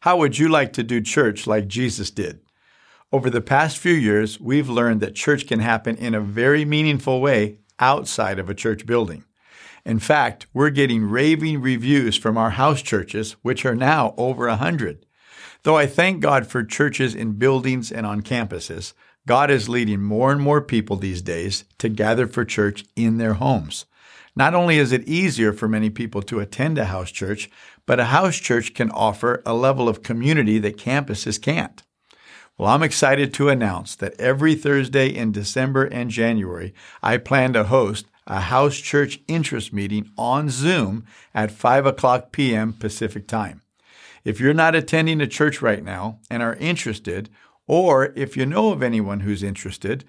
How would you like to do church like Jesus did? Over the past few years, we've learned that church can happen in a very meaningful way outside of a church building. In fact, we're getting raving reviews from our house churches, which are now over a hundred. Though I thank God for churches in buildings and on campuses, God is leading more and more people these days to gather for church in their homes. Not only is it easier for many people to attend a house church, but a house church can offer a level of community that campuses can't. Well, I'm excited to announce that every Thursday in December and January, I plan to host a house church interest meeting on Zoom at 5 o'clock p.m. Pacific time. If you're not attending a church right now and are interested, or if you know of anyone who's interested,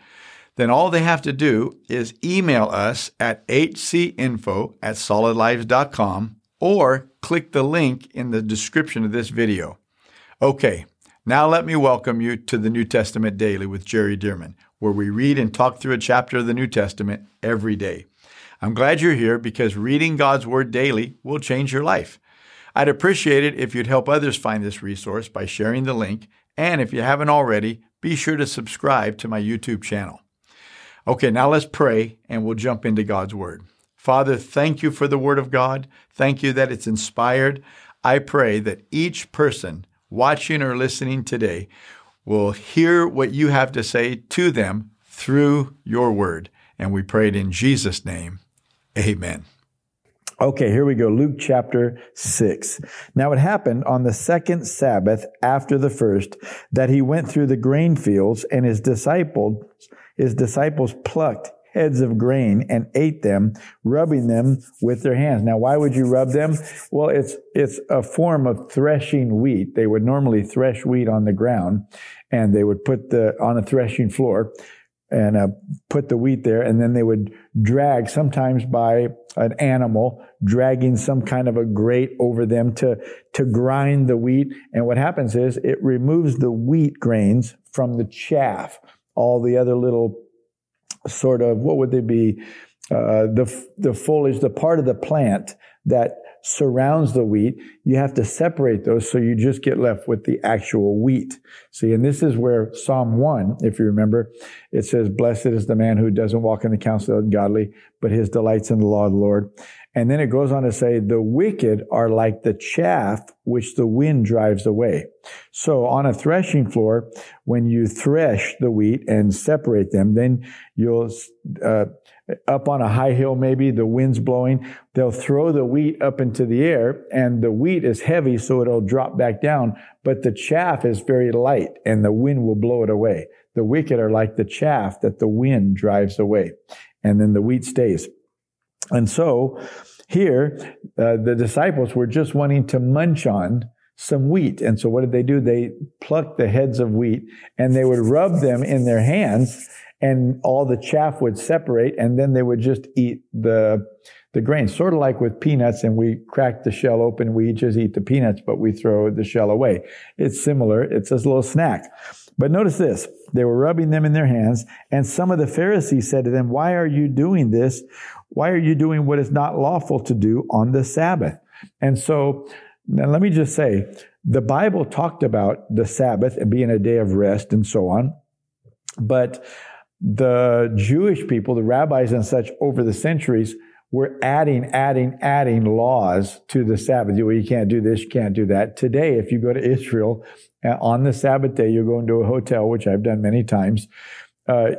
then all they have to do is email us at hcinfo at solidlives.com or click the link in the description of this video. Okay, now let me welcome you to the New Testament Daily with Jerry Dirmann, where we read and talk through a chapter of the New Testament every day. I'm glad you're here because reading God's Word daily will change your life. I'd appreciate it if you'd help others find this resource by sharing the link, and if you haven't already, be sure to subscribe to my YouTube channel. Okay, now let's pray and we'll jump into God's Word. Father, thank you for the Word of God. Thank you that it's inspired. I pray that each person watching or listening today will hear what you have to say to them through your word. And we pray it in Jesus' name. Amen. Okay, here we go. Luke chapter 6. Now it happened on the second Sabbath after the first that he went through the grain fields and his disciples, his disciples plucked heads of grain and ate them, rubbing them with their hands. Now, why would you rub them? Well, it's, it's a form of threshing wheat. They would normally thresh wheat on the ground and they would put the, on a threshing floor and uh, put the wheat there and then they would drag sometimes by an animal dragging some kind of a grate over them to to grind the wheat and what happens is it removes the wheat grains from the chaff all the other little sort of what would they be? Uh, the the foliage, the part of the plant that surrounds the wheat, you have to separate those so you just get left with the actual wheat. See, and this is where Psalm 1, if you remember, it says, Blessed is the man who doesn't walk in the counsel of the ungodly, but his delights in the law of the Lord. And then it goes on to say, the wicked are like the chaff which the wind drives away. So on a threshing floor, when you thresh the wheat and separate them, then you'll, uh, up on a high hill, maybe the wind's blowing, they'll throw the wheat up into the air and the wheat is heavy, so it'll drop back down, but the chaff is very light and the wind will blow it away. The wicked are like the chaff that the wind drives away and then the wheat stays. And so here, uh, the disciples were just wanting to munch on some wheat. And so what did they do? They plucked the heads of wheat and they would rub them in their hands and all the chaff would separate and then they would just eat the, the grain. Sort of like with peanuts and we crack the shell open, we just eat the peanuts, but we throw the shell away. It's similar. It's a little snack. But notice this. They were rubbing them in their hands and some of the Pharisees said to them, why are you doing this? Why are you doing what is not lawful to do on the Sabbath? And so, now let me just say, the Bible talked about the Sabbath being a day of rest and so on. But the Jewish people, the rabbis and such over the centuries, were adding, adding, adding laws to the Sabbath. Well, you can't do this, you can't do that. Today, if you go to Israel uh, on the Sabbath day, you go into a hotel, which I've done many times. Uh,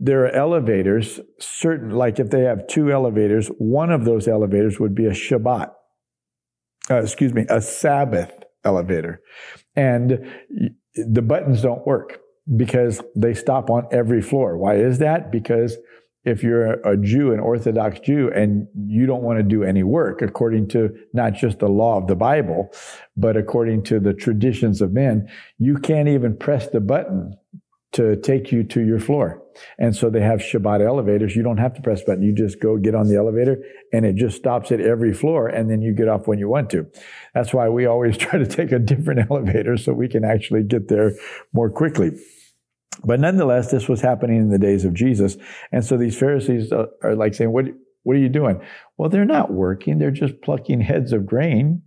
there are elevators, certain, like if they have two elevators, one of those elevators would be a Shabbat, uh, excuse me, a Sabbath elevator. And the buttons don't work because they stop on every floor. Why is that? Because if you're a Jew, an Orthodox Jew, and you don't want to do any work according to not just the law of the Bible, but according to the traditions of men, you can't even press the button to take you to your floor. And so they have Shabbat elevators. You don't have to press button. You just go get on the elevator and it just stops at every floor and then you get off when you want to. That's why we always try to take a different elevator so we can actually get there more quickly. But nonetheless, this was happening in the days of Jesus. And so these Pharisees uh, are like saying, what, what are you doing? Well, they're not working. They're just plucking heads of grain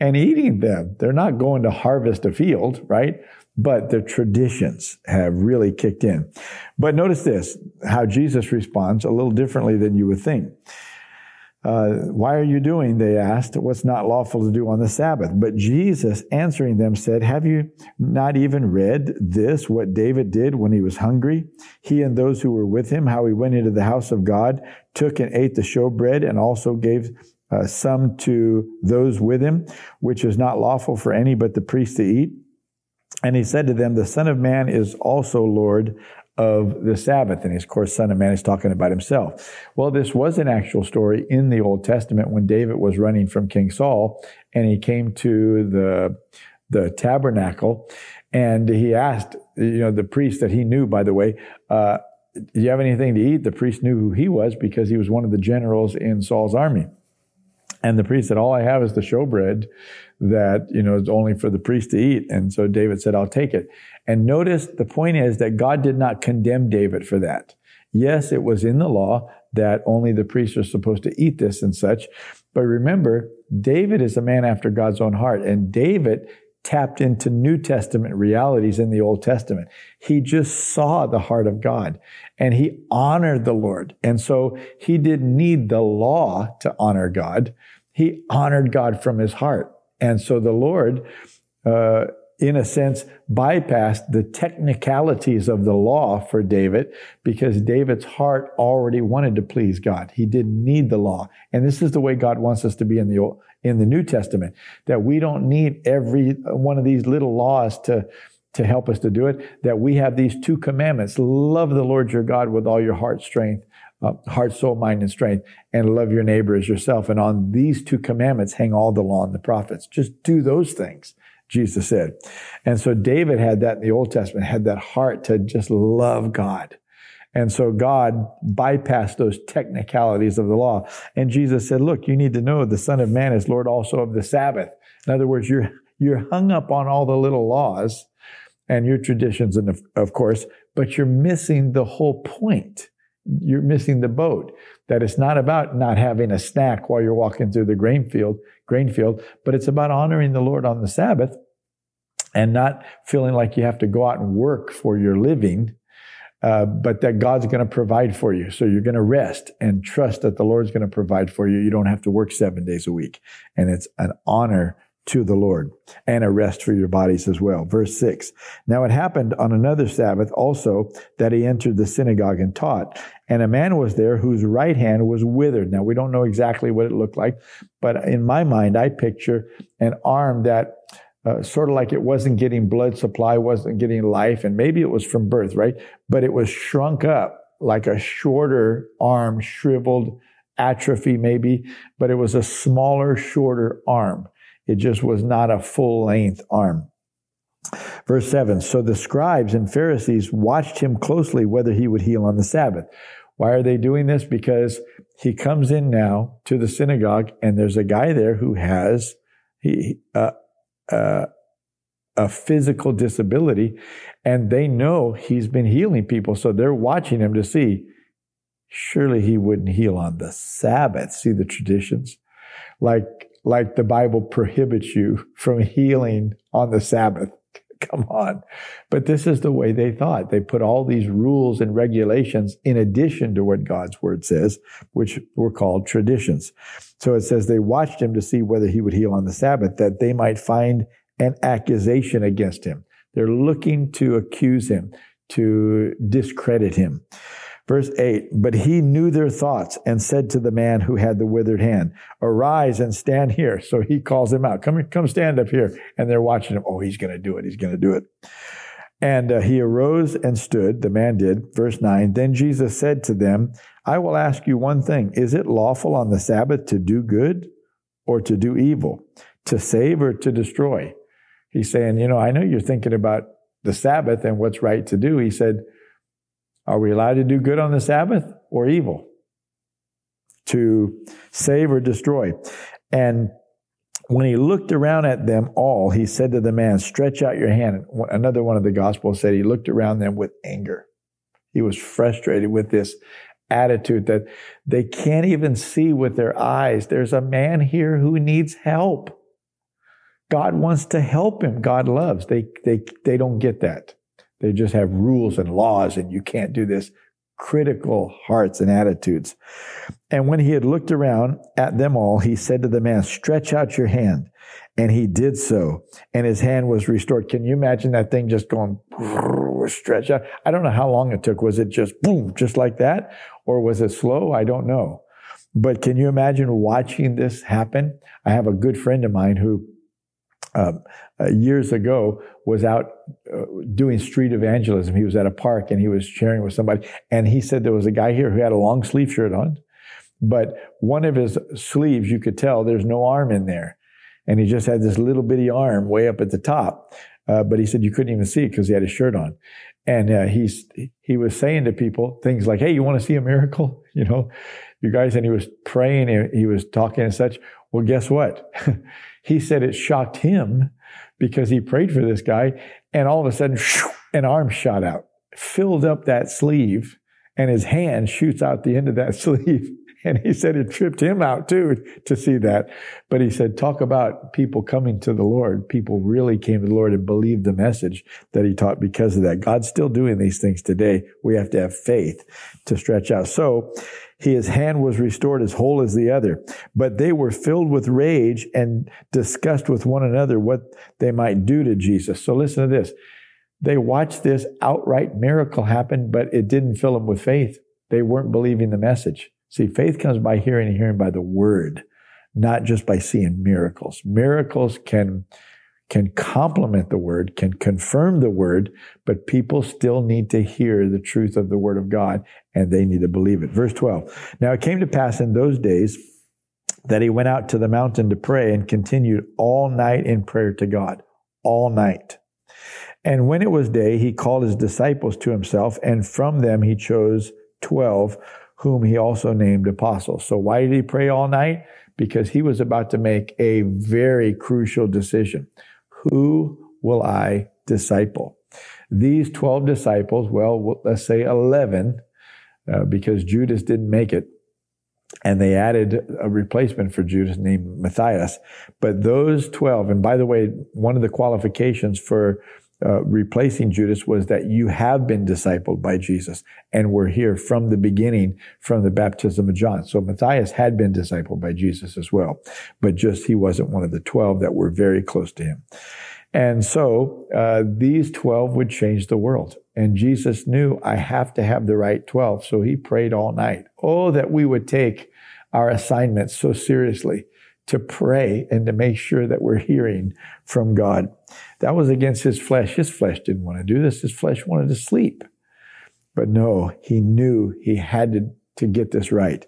and eating them. They're not going to harvest a field, right? But the traditions have really kicked in. But notice this, how Jesus responds a little differently than you would think. Uh, why are you doing, they asked, what's not lawful to do on the Sabbath? But Jesus answering them said, Have you not even read this, what David did when he was hungry? He and those who were with him, how he went into the house of God, took and ate the showbread, and also gave uh, some to those with him, which is not lawful for any but the priest to eat. And he said to them, The Son of Man is also Lord of the Sabbath. And of course, Son of Man is talking about himself. Well, this was an actual story in the Old Testament when David was running from King Saul and he came to the, the tabernacle and he asked, you know, the priest that he knew, by the way, uh, do you have anything to eat? The priest knew who he was because he was one of the generals in Saul's army. And the priest said, all I have is the showbread that, you know, is only for the priest to eat. And so David said, I'll take it. And notice the point is that God did not condemn David for that. Yes, it was in the law that only the priests are supposed to eat this and such. But remember, David is a man after God's own heart. And David tapped into New Testament realities in the Old Testament. He just saw the heart of God and he honored the Lord. And so he didn't need the law to honor God. He honored God from his heart. And so the Lord, uh, in a sense, bypassed the technicalities of the law for David because David's heart already wanted to please God. He didn't need the law. And this is the way God wants us to be in the, in the New Testament, that we don't need every one of these little laws to, to help us to do it, that we have these two commandments. Love the Lord your God with all your heart, strength, uh, heart, soul, mind, and strength, and love your neighbor as yourself. And on these two commandments hang all the law and the prophets. Just do those things, Jesus said. And so David had that in the Old Testament, had that heart to just love God. And so God bypassed those technicalities of the law. And Jesus said, look, you need to know the Son of Man is Lord also of the Sabbath. In other words, you're, you're hung up on all the little laws and your traditions, and of, of course, but you're missing the whole point you're missing the boat. That it's not about not having a snack while you're walking through the grain field, grain field, but it's about honoring the Lord on the Sabbath and not feeling like you have to go out and work for your living, uh, but that God's going to provide for you. So you're going to rest and trust that the Lord's going to provide for you. You don't have to work seven days a week. And it's an honor to the Lord and a rest for your bodies as well. Verse six. Now it happened on another Sabbath also that he entered the synagogue and taught. And a man was there whose right hand was withered. Now we don't know exactly what it looked like, but in my mind, I picture an arm that uh, sort of like it wasn't getting blood supply, wasn't getting life, and maybe it was from birth, right? But it was shrunk up like a shorter arm, shriveled, atrophy maybe, but it was a smaller, shorter arm. It just was not a full length arm. Verse 7 So the scribes and Pharisees watched him closely whether he would heal on the Sabbath. Why are they doing this? Because he comes in now to the synagogue and there's a guy there who has he, uh, uh, a physical disability and they know he's been healing people. So they're watching him to see surely he wouldn't heal on the Sabbath. See the traditions? Like like the Bible prohibits you from healing on the Sabbath. Come on. But this is the way they thought. They put all these rules and regulations in addition to what God's word says, which were called traditions. So it says they watched him to see whether he would heal on the Sabbath, that they might find an accusation against him. They're looking to accuse him, to discredit him. Verse 8, but he knew their thoughts and said to the man who had the withered hand, arise and stand here. So he calls him out, come, come stand up here. And they're watching him. Oh, he's going to do it. He's going to do it. And uh, he arose and stood, the man did. Verse 9, then Jesus said to them, I will ask you one thing. Is it lawful on the Sabbath to do good or to do evil, to save or to destroy? He's saying, you know, I know you're thinking about the Sabbath and what's right to do. He said, are we allowed to do good on the Sabbath or evil? To save or destroy? And when he looked around at them all, he said to the man, Stretch out your hand. Another one of the Gospels said he looked around them with anger. He was frustrated with this attitude that they can't even see with their eyes. There's a man here who needs help. God wants to help him. God loves. They, they, they don't get that. They just have rules and laws and you can't do this. Critical hearts and attitudes. And when he had looked around at them all, he said to the man, stretch out your hand. And he did so, and his hand was restored. Can you imagine that thing just going stretch out? I don't know how long it took. Was it just boom, just like that? Or was it slow? I don't know. But can you imagine watching this happen? I have a good friend of mine who um, uh, years ago was out uh, doing street evangelism. He was at a park and he was sharing with somebody, and he said there was a guy here who had a long sleeve shirt on, but one of his sleeves you could tell there's no arm in there, and he just had this little bitty arm way up at the top. Uh, but he said you couldn't even see it because he had his shirt on, and uh, he's he was saying to people things like, "Hey, you want to see a miracle?" You know, you guys, and he was praying, and he was talking and such. Well, guess what? he said it shocked him because he prayed for this guy, and all of a sudden, an arm shot out, filled up that sleeve, and his hand shoots out the end of that sleeve. And he said it tripped him out too to see that. But he said, talk about people coming to the Lord. People really came to the Lord and believed the message that he taught because of that. God's still doing these things today. We have to have faith to stretch out. So his hand was restored as whole as the other. But they were filled with rage and discussed with one another what they might do to Jesus. So listen to this. They watched this outright miracle happen, but it didn't fill them with faith. They weren't believing the message. See, faith comes by hearing and hearing by the word, not just by seeing miracles. Miracles can can complement the word, can confirm the word, but people still need to hear the truth of the word of God and they need to believe it. Verse 12. Now it came to pass in those days that he went out to the mountain to pray and continued all night in prayer to God. All night. And when it was day, he called his disciples to himself, and from them he chose 12, whom he also named apostles. So why did he pray all night? Because he was about to make a very crucial decision. Who will I disciple? These 12 disciples, well, let's say 11, uh, because Judas didn't make it. And they added a replacement for Judas named Matthias. But those 12, and by the way, one of the qualifications for uh, replacing Judas was that you have been discipled by Jesus and were here from the beginning, from the baptism of John. So Matthias had been discipled by Jesus as well, but just he wasn't one of the 12 that were very close to him. And so uh, these 12 would change the world. And Jesus knew I have to have the right 12. So he prayed all night. Oh, that we would take our assignments so seriously to pray and to make sure that we're hearing from God. That was against his flesh. His flesh didn't want to do this. His flesh wanted to sleep. But no, he knew he had to, to get this right.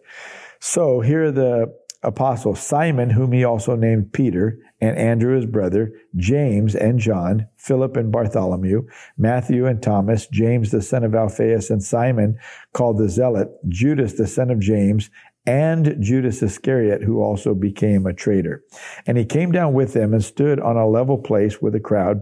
So here are the apostles Simon, whom he also named Peter, and Andrew his brother, James and John, Philip and Bartholomew, Matthew and Thomas, James the son of Alphaeus, and Simon called the Zealot, Judas the son of James, and Judas Iscariot, who also became a traitor. And he came down with them and stood on a level place with a crowd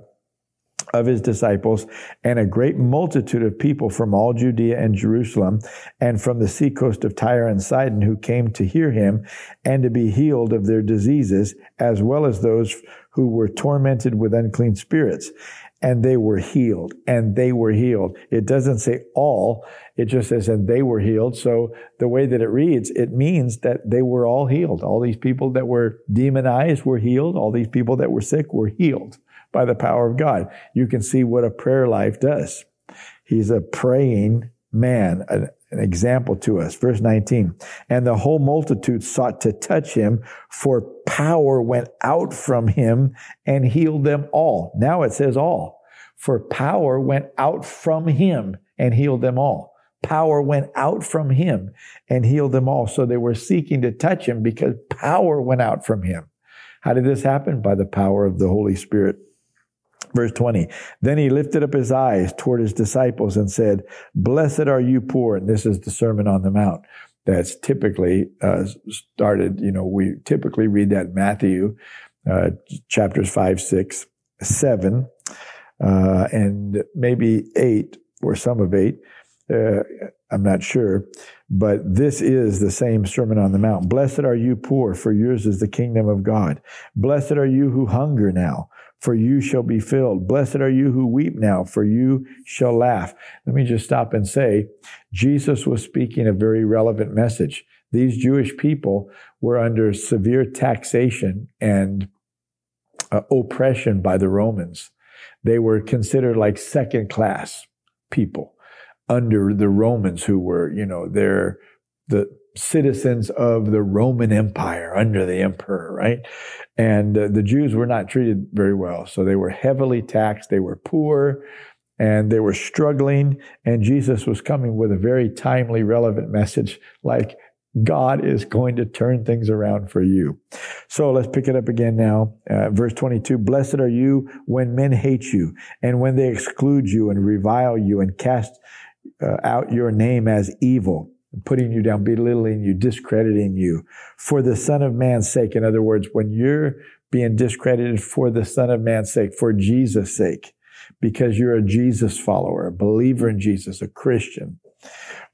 of his disciples and a great multitude of people from all Judea and Jerusalem and from the seacoast of Tyre and Sidon who came to hear him and to be healed of their diseases, as well as those who were tormented with unclean spirits and they were healed and they were healed. It doesn't say all. It just says, and they were healed. So the way that it reads, it means that they were all healed. All these people that were demonized were healed. All these people that were sick were healed by the power of God. You can see what a prayer life does. He's a praying man, an, an example to us. Verse 19. And the whole multitude sought to touch him, for power went out from him and healed them all. Now it says all. For power went out from him and healed them all. Power went out from him and healed them all. So they were seeking to touch him because power went out from him. How did this happen? By the power of the Holy Spirit. Verse 20. Then he lifted up his eyes toward his disciples and said, Blessed are you poor. And this is the Sermon on the Mount. That's typically uh, started, you know, we typically read that Matthew uh, chapters 5, 6, 7, uh, and maybe 8, or some of 8. Uh, I'm not sure, but this is the same Sermon on the Mount. Blessed are you poor, for yours is the kingdom of God. Blessed are you who hunger now, for you shall be filled. Blessed are you who weep now, for you shall laugh. Let me just stop and say, Jesus was speaking a very relevant message. These Jewish people were under severe taxation and uh, oppression by the Romans. They were considered like second class people under the Romans who were, you know, they're the citizens of the Roman Empire under the emperor, right? And uh, the Jews were not treated very well. So they were heavily taxed. They were poor and they were struggling. And Jesus was coming with a very timely, relevant message like, God is going to turn things around for you. So let's pick it up again now. Uh, verse 22 Blessed are you when men hate you, and when they exclude you, and revile you, and cast uh, out your name as evil, putting you down, belittling you, discrediting you for the Son of Man's sake. In other words, when you're being discredited for the Son of Man's sake, for Jesus' sake, because you're a Jesus follower, a believer in Jesus, a Christian.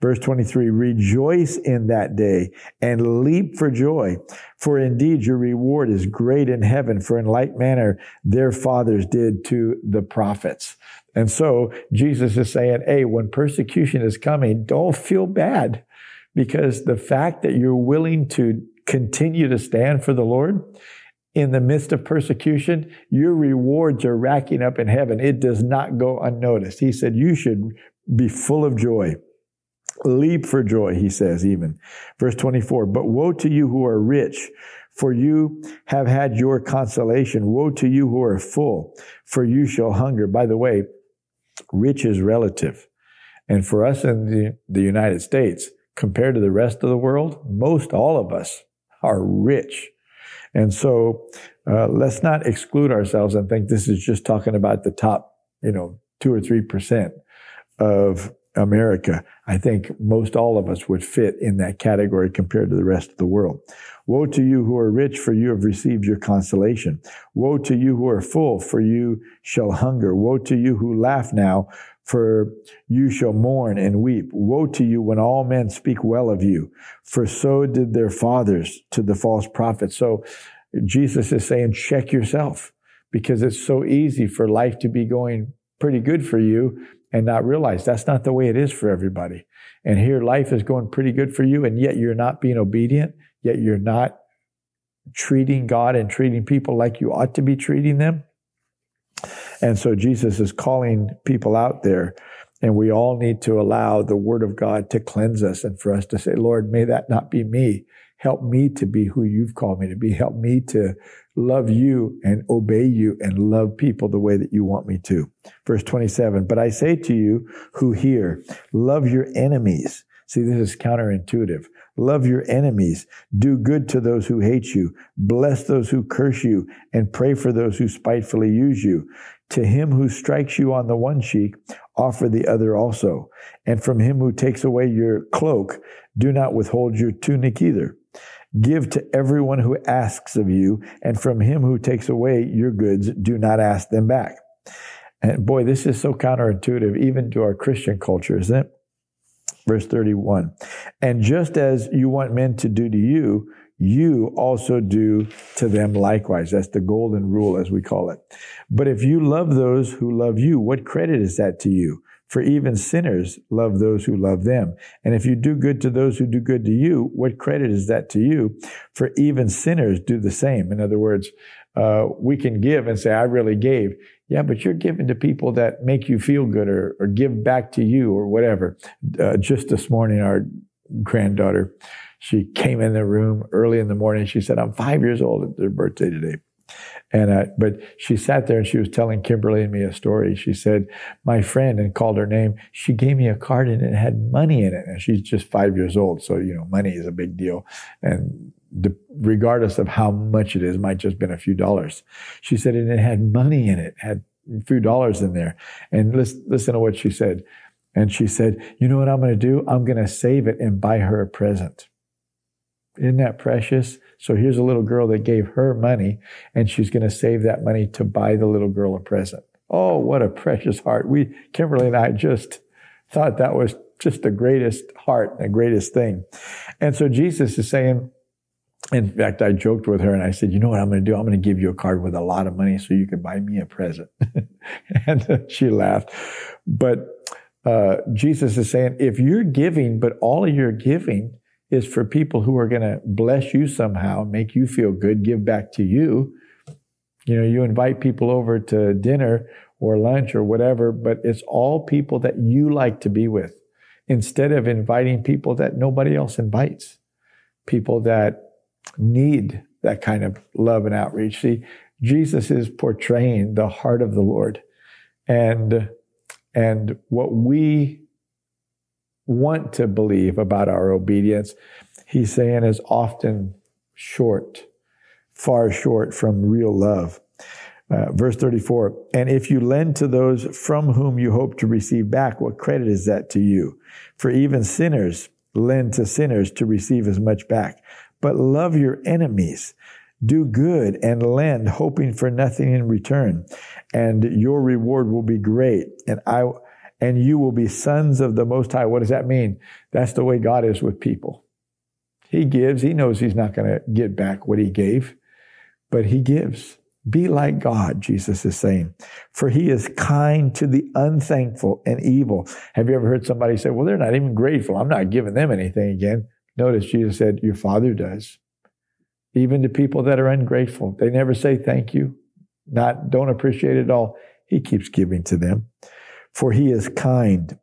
Verse 23, rejoice in that day and leap for joy. For indeed your reward is great in heaven, for in like manner their fathers did to the prophets. And so Jesus is saying, hey, when persecution is coming, don't feel bad because the fact that you're willing to continue to stand for the Lord in the midst of persecution, your rewards are racking up in heaven. It does not go unnoticed. He said, you should be full of joy. Leap for joy, he says, even. Verse 24, but woe to you who are rich, for you have had your consolation. Woe to you who are full, for you shall hunger. By the way, rich is relative. And for us in the, the United States, compared to the rest of the world, most all of us are rich. And so uh, let's not exclude ourselves and think this is just talking about the top, you know, two or three percent of America. I think most all of us would fit in that category compared to the rest of the world. Woe to you who are rich, for you have received your consolation. Woe to you who are full, for you shall hunger. Woe to you who laugh now, for you shall mourn and weep. Woe to you when all men speak well of you, for so did their fathers to the false prophets. So Jesus is saying, check yourself because it's so easy for life to be going pretty good for you and not realize that's not the way it is for everybody. And here life is going pretty good for you, and yet you're not being obedient, yet you're not treating God and treating people like you ought to be treating them. And so Jesus is calling people out there, and we all need to allow the Word of God to cleanse us and for us to say, Lord, may that not be me. Help me to be who you've called me to be. Help me to love you and obey you and love people the way that you want me to. Verse 27, but I say to you who hear, love your enemies. See, this is counterintuitive. Love your enemies. Do good to those who hate you. Bless those who curse you and pray for those who spitefully use you. To him who strikes you on the one cheek, offer the other also. And from him who takes away your cloak, do not withhold your tunic either. Give to everyone who asks of you, and from him who takes away your goods, do not ask them back. And boy, this is so counterintuitive, even to our Christian culture, isn't it? Verse 31. And just as you want men to do to you, you also do to them likewise. That's the golden rule, as we call it. But if you love those who love you, what credit is that to you? For even sinners love those who love them. And if you do good to those who do good to you, what credit is that to you? For even sinners do the same. In other words, uh, we can give and say, I really gave. Yeah, but you're giving to people that make you feel good or, or give back to you or whatever. Uh, just this morning, our granddaughter, she came in the room early in the morning. She said, I'm five years old. It's their birthday today. And uh, but she sat there and she was telling Kimberly and me a story. She said, "My friend," and called her name. She gave me a card and it had money in it. And she's just five years old, so you know, money is a big deal. And the, regardless of how much it is, might just been a few dollars. She said, and it had money in it, had a few dollars in there. And listen, listen to what she said. And she said, "You know what I'm going to do? I'm going to save it and buy her a present." Isn't that precious? So here's a little girl that gave her money, and she's going to save that money to buy the little girl a present. Oh, what a precious heart. We, Kimberly and I just thought that was just the greatest heart, the greatest thing. And so Jesus is saying, in fact, I joked with her and I said, you know what I'm going to do? I'm going to give you a card with a lot of money so you can buy me a present. and she laughed. But uh, Jesus is saying, if you're giving, but all of your giving is for people who are going to bless you somehow, make you feel good, give back to you. You know, you invite people over to dinner or lunch or whatever, but it's all people that you like to be with instead of inviting people that nobody else invites, people that need that kind of love and outreach. See, Jesus is portraying the heart of the Lord. And, and what we want to believe about our obedience, he's saying is often short, far short from real love. Uh, verse 34 And if you lend to those from whom you hope to receive back, what credit is that to you? For even sinners lend to sinners to receive as much back. But love your enemies. Do good and lend, hoping for nothing in return, and your reward will be great. And I and you will be sons of the Most High. What does that mean? That's the way God is with people. He gives. He knows he's not going to get back what he gave, but he gives. Be like God, Jesus is saying, for he is kind to the unthankful and evil. Have you ever heard somebody say, well, they're not even grateful. I'm not giving them anything again. Notice Jesus said, your father does. Even to people that are ungrateful, they never say thank you, not, don't appreciate it all. He keeps giving to them for he is kind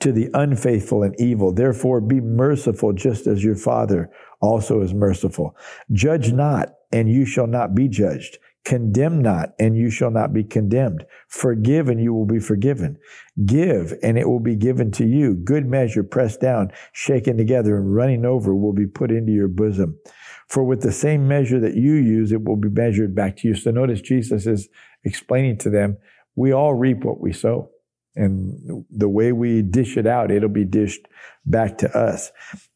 to the unfaithful and evil. Therefore, be merciful just as your Father also is merciful. Judge not, and you shall not be judged. Condemn not, and you shall not be condemned. Forgive, and you will be forgiven. Give, and it will be given to you. Good measure, pressed down, shaken together, and running over will be put into your bosom. For with the same measure that you use, it will be measured back to you. So notice Jesus is explaining to them we all reap what we sow. And the way we dish it out, it'll be dished back to us.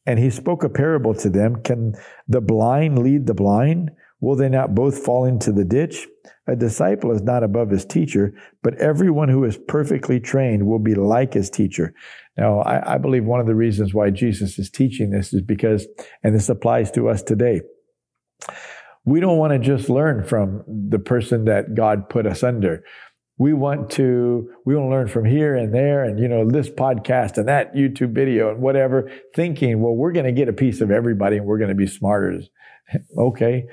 And he spoke a parable to them. Can the blind lead the blind? Will they not both fall into the ditch? A disciple is not above his teacher, but everyone who is perfectly trained will be like his teacher. Now, I, I believe one of the reasons why Jesus is teaching this is because, and this applies to us today, we don't want to just learn from the person that God put us under we want to we want to learn from here and there and you know this podcast and that youtube video and whatever thinking well we're going to get a piece of everybody and we're going to be smarter. Okay.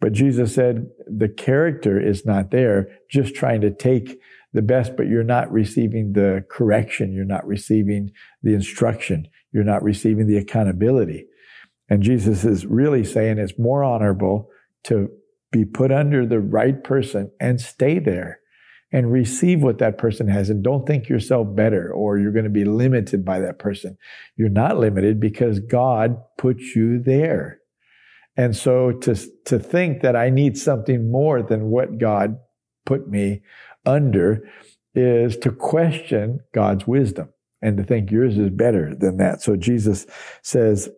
But jesus said the character is not there just trying to take the best but you're not receiving the correction. You're not receiving the instruction. You're not receiving the accountability. And jesus is really saying it's more honorable to be put under the right person and stay there and receive what that person has and don't think yourself better or you're going to be limited by that person. You're not limited because God put you there. And so to, to think that I need something more than what God put me under is to question God's wisdom and to think yours is better than that. So Jesus says,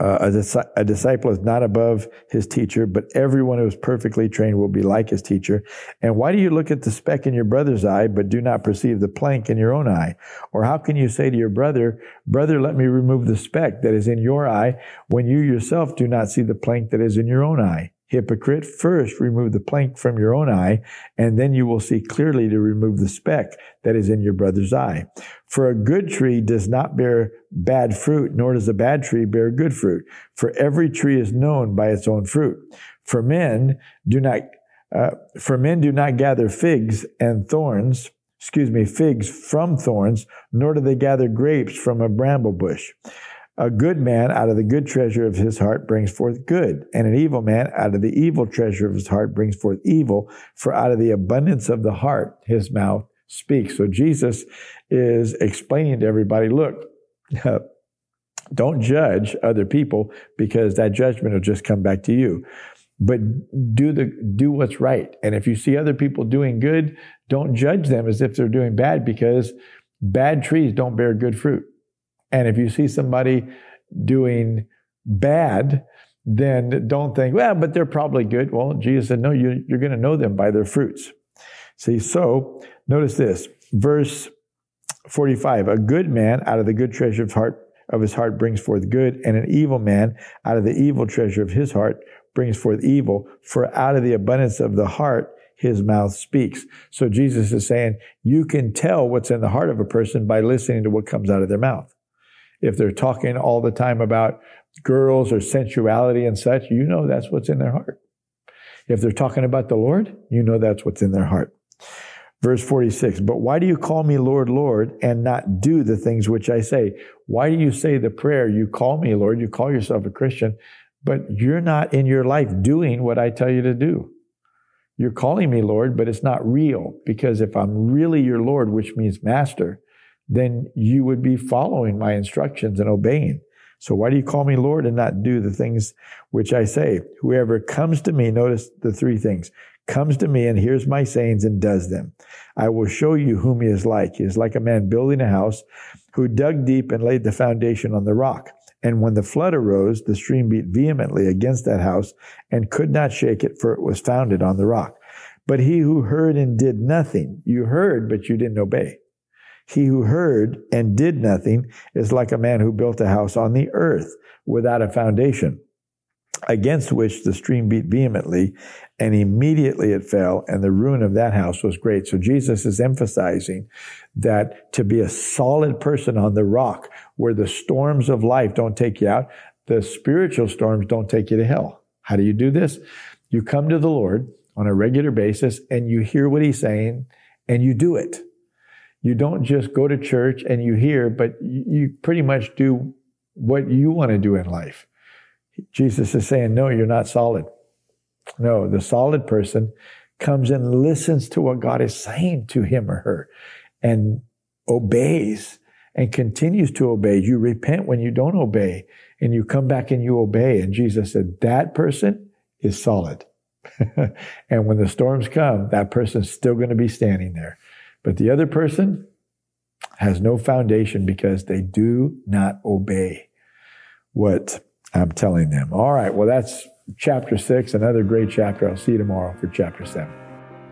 uh, a, a, disciple is not above his teacher, but everyone who is perfectly trained will be like his teacher. And why do you look at the speck in your brother's eye, but do not perceive the plank in your own eye? Or how can you say to your brother, brother, let me remove the speck that is in your eye, when you yourself do not see the plank that is in your own eye? Hypocrite, first remove the plank from your own eye, and then you will see clearly to remove the speck that is in your brother's eye. For a good tree does not bear bad fruit, nor does a bad tree bear good fruit. For every tree is known by its own fruit. For men do not, uh, for men do not gather figs and thorns, excuse me, figs from thorns, nor do they gather grapes from a bramble bush. A good man out of the good treasure of his heart brings forth good, and an evil man out of the evil treasure of his heart brings forth evil, for out of the abundance of the heart his mouth speaks. So Jesus is explaining to everybody, look, don't judge other people because that judgment will just come back to you. But do the do what's right. And if you see other people doing good, don't judge them as if they're doing bad because bad trees don't bear good fruit. And if you see somebody doing bad, then don't think, well, but they're probably good. Well, Jesus said, no, you, you're going to know them by their fruits. See, so notice this, verse 45. A good man out of the good treasure of heart of his heart brings forth good, and an evil man out of the evil treasure of his heart brings forth evil. For out of the abundance of the heart his mouth speaks. So Jesus is saying you can tell what's in the heart of a person by listening to what comes out of their mouth. If they're talking all the time about girls or sensuality and such, you know that's what's in their heart. If they're talking about the Lord, you know that's what's in their heart. Verse 46, but why do you call me Lord, Lord, and not do the things which I say? Why do you say the prayer, you call me Lord, you call yourself a Christian, but you're not in your life doing what I tell you to do? You're calling me Lord, but it's not real because if I'm really your Lord, which means master, then you would be following my instructions and obeying. So why do you call me Lord and not do the things which I say? Whoever comes to me, notice the three things, comes to me and hears my sayings and does them. I will show you whom he is like. He is like a man building a house who dug deep and laid the foundation on the rock. And when the flood arose, the stream beat vehemently against that house and could not shake it, for it was founded on the rock. But he who heard and did nothing, you heard, but you didn't obey. He who heard and did nothing is like a man who built a house on the earth without a foundation, against which the stream beat vehemently, and immediately it fell, and the ruin of that house was great. So Jesus is emphasizing that to be a solid person on the rock where the storms of life don't take you out, the spiritual storms don't take you to hell. How do you do this? You come to the Lord on a regular basis and you hear what he's saying and you do it. You don't just go to church and you hear, but you pretty much do what you want to do in life. Jesus is saying, no, you're not solid. No, the solid person comes and listens to what God is saying to him or her and obeys and continues to obey. You repent when you don't obey and you come back and you obey. And Jesus said, that person is solid. and when the storms come, that person's still going to be standing there. But the other person has no foundation because they do not obey what I'm telling them. All right, well, that's chapter six, another great chapter. I'll see you tomorrow for chapter seven.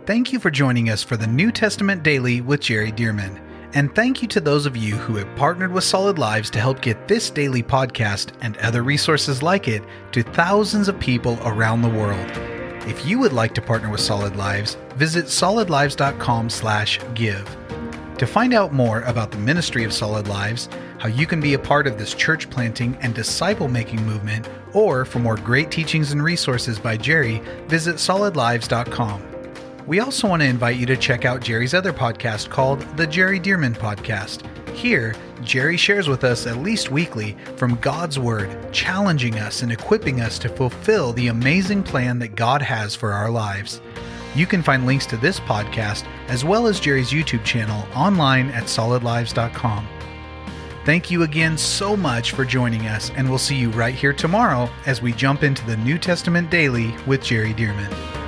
Thank you for joining us for the New Testament Daily with Jerry Dirmann. And thank you to those of you who have partnered with Solid Lives to help get this daily podcast and other resources like it to thousands of people around the world. If you would like to partner with Solid Lives, visit solidlives.com/give. To find out more about the ministry of Solid Lives, how you can be a part of this church planting and disciple making movement, or for more great teachings and resources by Jerry, visit solidlives.com. We also want to invite you to check out Jerry's other podcast called The Jerry Dirmann Podcast. Here, Jerry shares with us at least weekly from God's Word, challenging us and equipping us to fulfill the amazing plan that God has for our lives. You can find links to this podcast as well as Jerry's YouTube channel online at solidlives.com. Thank you again so much for joining us, and we'll see you right here tomorrow as we jump into the New Testament Daily with Jerry Dirmann.